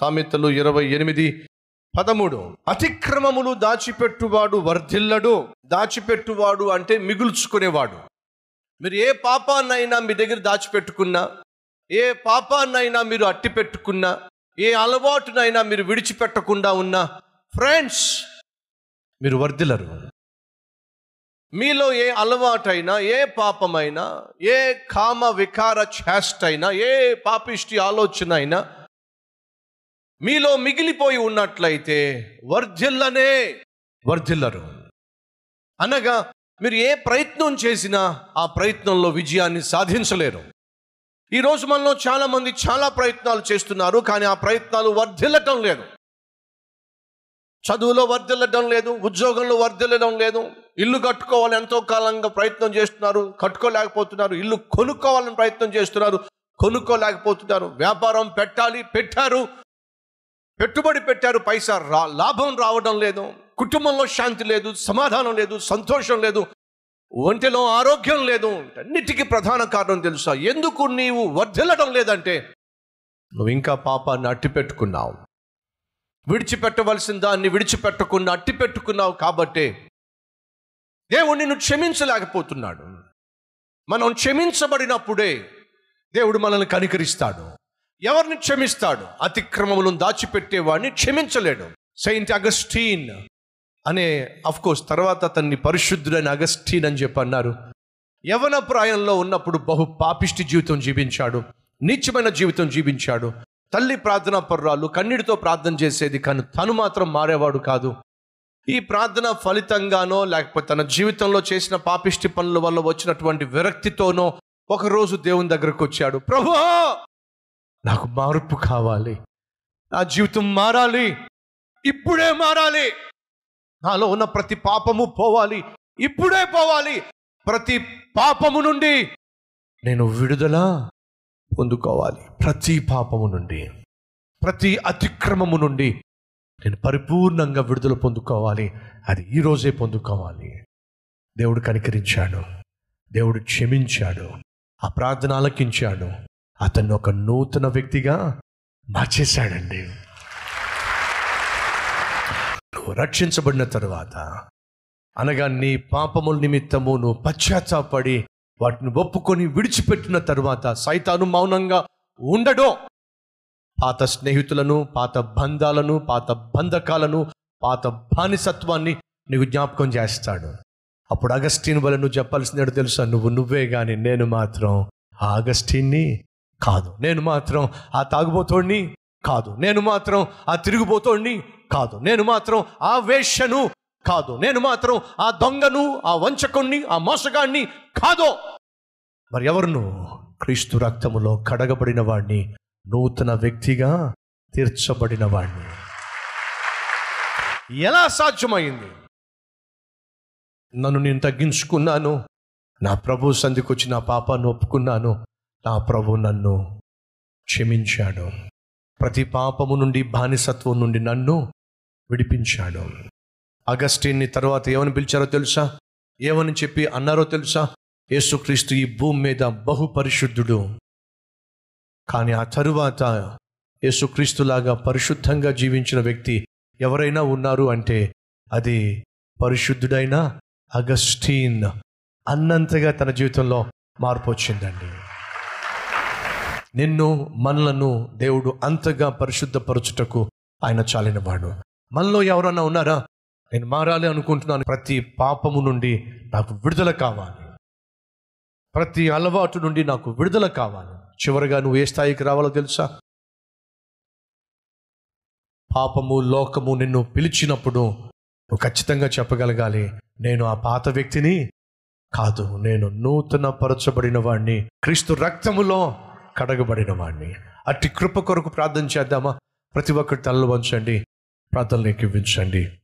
సామెతలు ఇరవై ఎనిమిది పదమూడు. అతిక్రమములు దాచిపెట్టువాడు వర్ధిల్లడు. దాచిపెట్టువాడు అంటే మిగుల్చుకునేవాడు. మీరు ఏ పాపాన్నైనా మీ దగ్గర దాచిపెట్టుకున్నా ఏ పాపాన్నైనా మీరు అట్టి పెట్టుకున్నా ఏ అలవాటునైనా మీరు విడిచిపెట్టకుండా ఉన్నా ఫ్రెండ్స్ మీరు వర్ధిల్లరు. మీలో ఏ అలవాటైనా ఏ పాపమైనా ఏ కామ వికార చేష్టైనా అయినా ఏ పాపిష్టి ఆలోచన అయినా మీలో మిగిలిపోయి ఉన్నట్లయితే వర్ధిల్లనే వర్ధిల్లరు. అనగా మీరు ఏ ప్రయత్నం చేసినా ఆ ప్రయత్నంలో విజయాన్ని సాధించలేరు. ఈరోజు మనలో చాలామంది చాలా ప్రయత్నాలు చేస్తున్నారు కానీ ఆ ప్రయత్నాలు వర్ధిల్లటం లేదు. చదువులో వర్ధిల్లడం లేదు ఉద్యోగంలో వర్ధిల్లడం లేదు ఇల్లు కట్టుకోవాలని ఎంతో కాలంగా ప్రయత్నం చేస్తున్నారు కట్టుకోలేకపోతున్నారు ఇల్లు కొనుక్కోవాలని ప్రయత్నం చేస్తున్నారు కొనుక్కోలేకపోతున్నారు వ్యాపారం పెట్టాలి పెట్టారు పెట్టుబడి పెట్టారు పైసా రా లాభం రావడం లేదు కుటుంబంలో శాంతి లేదు సమాధానం లేదు సంతోషం లేదు ఒంటిలో ఆరోగ్యం లేదు అన్నిటికీ ప్రధాన కారణం తెలుసా? ఎందుకు నీవు వర్ధిల్లడం లేదంటే నువ్వు ఇంకా పాపాన్ని అట్టి పెట్టుకున్నావు విడిచిపెట్టవలసిన దాన్ని విడిచిపెట్టకుండా అట్టి పెట్టుకున్నావు కాబట్టే దేవుడు నిన్ను క్షమించలేకపోతున్నాడు. మనం క్షమించబడినప్పుడే దేవుడు మనల్ని కనికరిస్తాడు. ఎవరిని క్షమిస్తాడు? అతిక్రమములను దాచిపెట్టేవాడిని క్షమించలేడు. సెయింట్ అగస్టీన్ అనే అఫ్కోర్స్ తర్వాత తన్ని పరిశుద్ధుడైన అగస్టీన్ అని చెప్పి అన్నారు. యవన ప్రాయంలో ఉన్నప్పుడు బహు పాపిష్టి జీవితం జీవించాడు. నీచమైన జీవితం జీవించాడు. తల్లి ప్రార్థనా పర్రాలు కన్నీటితో ప్రార్థన చేసేది కానీ తను మాత్రం మారేవాడు కాదు. ఈ ప్రార్థన ఫలితంగానో లేకపోతే తన జీవితంలో చేసిన పాపిష్టి పనుల వల్ల వచ్చినటువంటి విరక్తితోనో ఒకరోజు దేవుని దగ్గరకు వచ్చాడు. ప్రభు నాకు మార్పు కావాలి. నా జీవితం మారాలి. ఇప్పుడే మారాలి. నాలో ఉన్న ప్రతి పాపము పోవాలి. ఇప్పుడే పోవాలి. ప్రతి పాపము నుండి నేను విడుదల పొందుకోవాలి. ప్రతి పాపము నుండి ప్రతి అతిక్రమము నుండి నేను పరిపూర్ణంగా విడుదల పొందుకోవాలి. అది ఈరోజే పొందుకోవాలి. దేవుడు కనికరించాడు. దేవుడు క్షమించాడు. ఆ ప్రార్థన ఆలకించాడు. అతన్ని ఒక నూతన వ్యక్తిగా మార్చేశాడండి. నువ్వు రక్షించబడిన తరువాత అనగా నీ పాపముల నిమిత్తము నువ్వు పశ్చాత్తాపడి వాటిని ఒప్పుకొని విడిచిపెట్టిన తరువాత సైతాను మౌనంగా ఉండడు. పాత స్నేహితులను పాత బంధాలను పాత బంధకాలను పాత బానిసత్వాన్ని నీకు జ్ఞాపకం చేస్తాడు. అప్పుడు అగస్టీన్ వల్ల నువ్వు చెప్పాల్సిందేడు తెలుసా? నువ్వు నువ్వే కానీ నేను మాత్రం ఆ అగస్టీన్ని కాదు. నేను మాత్రం ఆ తాగుబోతోడిని కాదు. నేను మాత్రం ఆ తిరుగుబోతోడిని కాదు. నేను మాత్రం ఆ వేష్యను కాదు. నేను మాత్రం ఆ దొంగను ఆ వంచకుణ్ణి ఆ మోసగాణ్ణి కాదు. మరి ఎవరును? క్రీస్తు రక్తములో కడగబడిన వాడిని నూతన వ్యక్తిగా తీర్చబడిన వాడిని ఎలా సాధ్యమైంది? నన్ను నేను తగ్గించుకున్నాను. నా ప్రభు సంధికి వచ్చి నా పాపాన్ని ఒప్పుకున్నాను. నా ప్రభు నన్ను క్షమించాడు. ప్రతి పాపము నుండి బానిసత్వం నుండి నన్ను విడిపించాడు. అగస్టిన్ని తర్వాత ఏమని పిలిచారో తెలుసా? ఏమని చెప్పి అన్నారో తెలుసా? యేసుక్రీస్తు ఈ భూమి మీద బహు పరిశుద్ధుడు. కానీ ఆ తరువాత యేసుక్రీస్తులాగా పరిశుద్ధంగా జీవించిన వ్యక్తి ఎవరైనా ఉన్నారు అంటే అది పరిశుద్ధుడైన అగస్టీన్. అన్నంతగా తన జీవితంలో మార్పు వచ్చిందండి. నిన్ను మనలను దేవుడు అంతగా పరిశుద్ధపరచుటకు ఆయన చాలినవాడు. మనలో ఎవరన్నా ఉన్నారా? నేను మారాలి అనుకుంటున్నాను. ప్రతి పాపము నుండి నాకు విడుదల కావాలి. ప్రతి అలవాటు నుండి నాకు విడుదల కావాలి. చివరిగా నువ్వు ఏ స్థాయికి రావాలో తెలుసా? పాపము లోకము నిన్ను పిలిచినప్పుడు నువ్వు ఖచ్చితంగా చెప్పగలగాలి. నేను ఆ పాత వ్యక్తిని కాదు నేను నూతన పరచబడిన వాడిని క్రీస్తు రక్తములో కడగబడిన వాడిని అట్టి కృప కొరకు ప్రార్థన చేద్దామా? ప్రతి ఒక్కరి తలలు వంచండి ప్రార్థనలోకి ఇవ్వించండి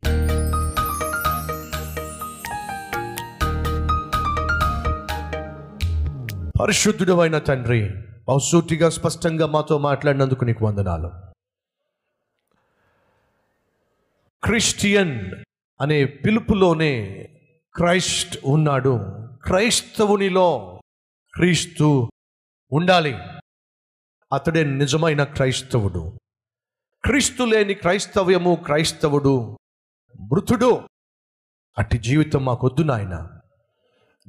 పరిశుద్ధుడు అయిన తండ్రి బహుసూటిగా స్పష్టంగా మాతో మాట్లాడినందుకు నీకు వందనాలు. క్రిస్టియన్ అనే పిలుపులోనే క్రైస్ట్ ఉన్నాడు. క్రైస్తవునిలో క్రీస్తు ఉండాలి. అతడే నిజమైన క్రైస్తవుడు. క్రీస్తు లేని క్రైస్తవ్యము క్రైస్తవుడు. మృతుడు. అట్టి జీవితం మాకొద్దు నాయన.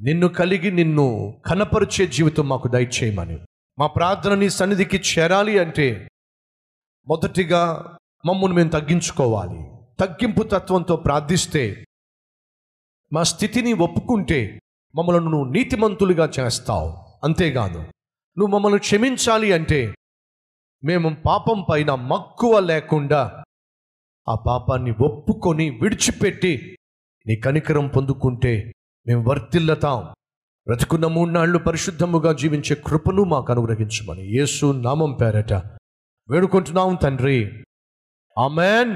నిన్ను కలిగి నిన్ను కనపరిచే జీవితం మాకు దయచేయమని. మా ప్రార్థన నీ సన్నిధికి చేరాలి అంటే మొదటిగా మమ్మల్ని మేము తగ్గించుకోవాలి. తగ్గింపు తత్వంతో ప్రార్థిస్తే మా స్థితిని ఒప్పుకుంటే మమ్మల్ని నువ్వు నీతిమంతులుగా చేస్తావు. అంతేకాదు నువ్వు మమ్మల్ని క్షమించాలి అంటే మేము పాపం పైన మక్కువ లేకుండా ఆ పాపాన్ని ఒప్పుకొని విడిచిపెట్టి నీ కనికరం పొందుకుంటే మేము వర్తిల్లతాం బ్రతుకున్న మూడు నాళ్ళు పరిశుద్ధముగా జీవించే కృపను మాకు అనుగ్రహించమని యేసు నామం పేరట వేడుకుంటున్నాం తండ్రి. ఆమెన్.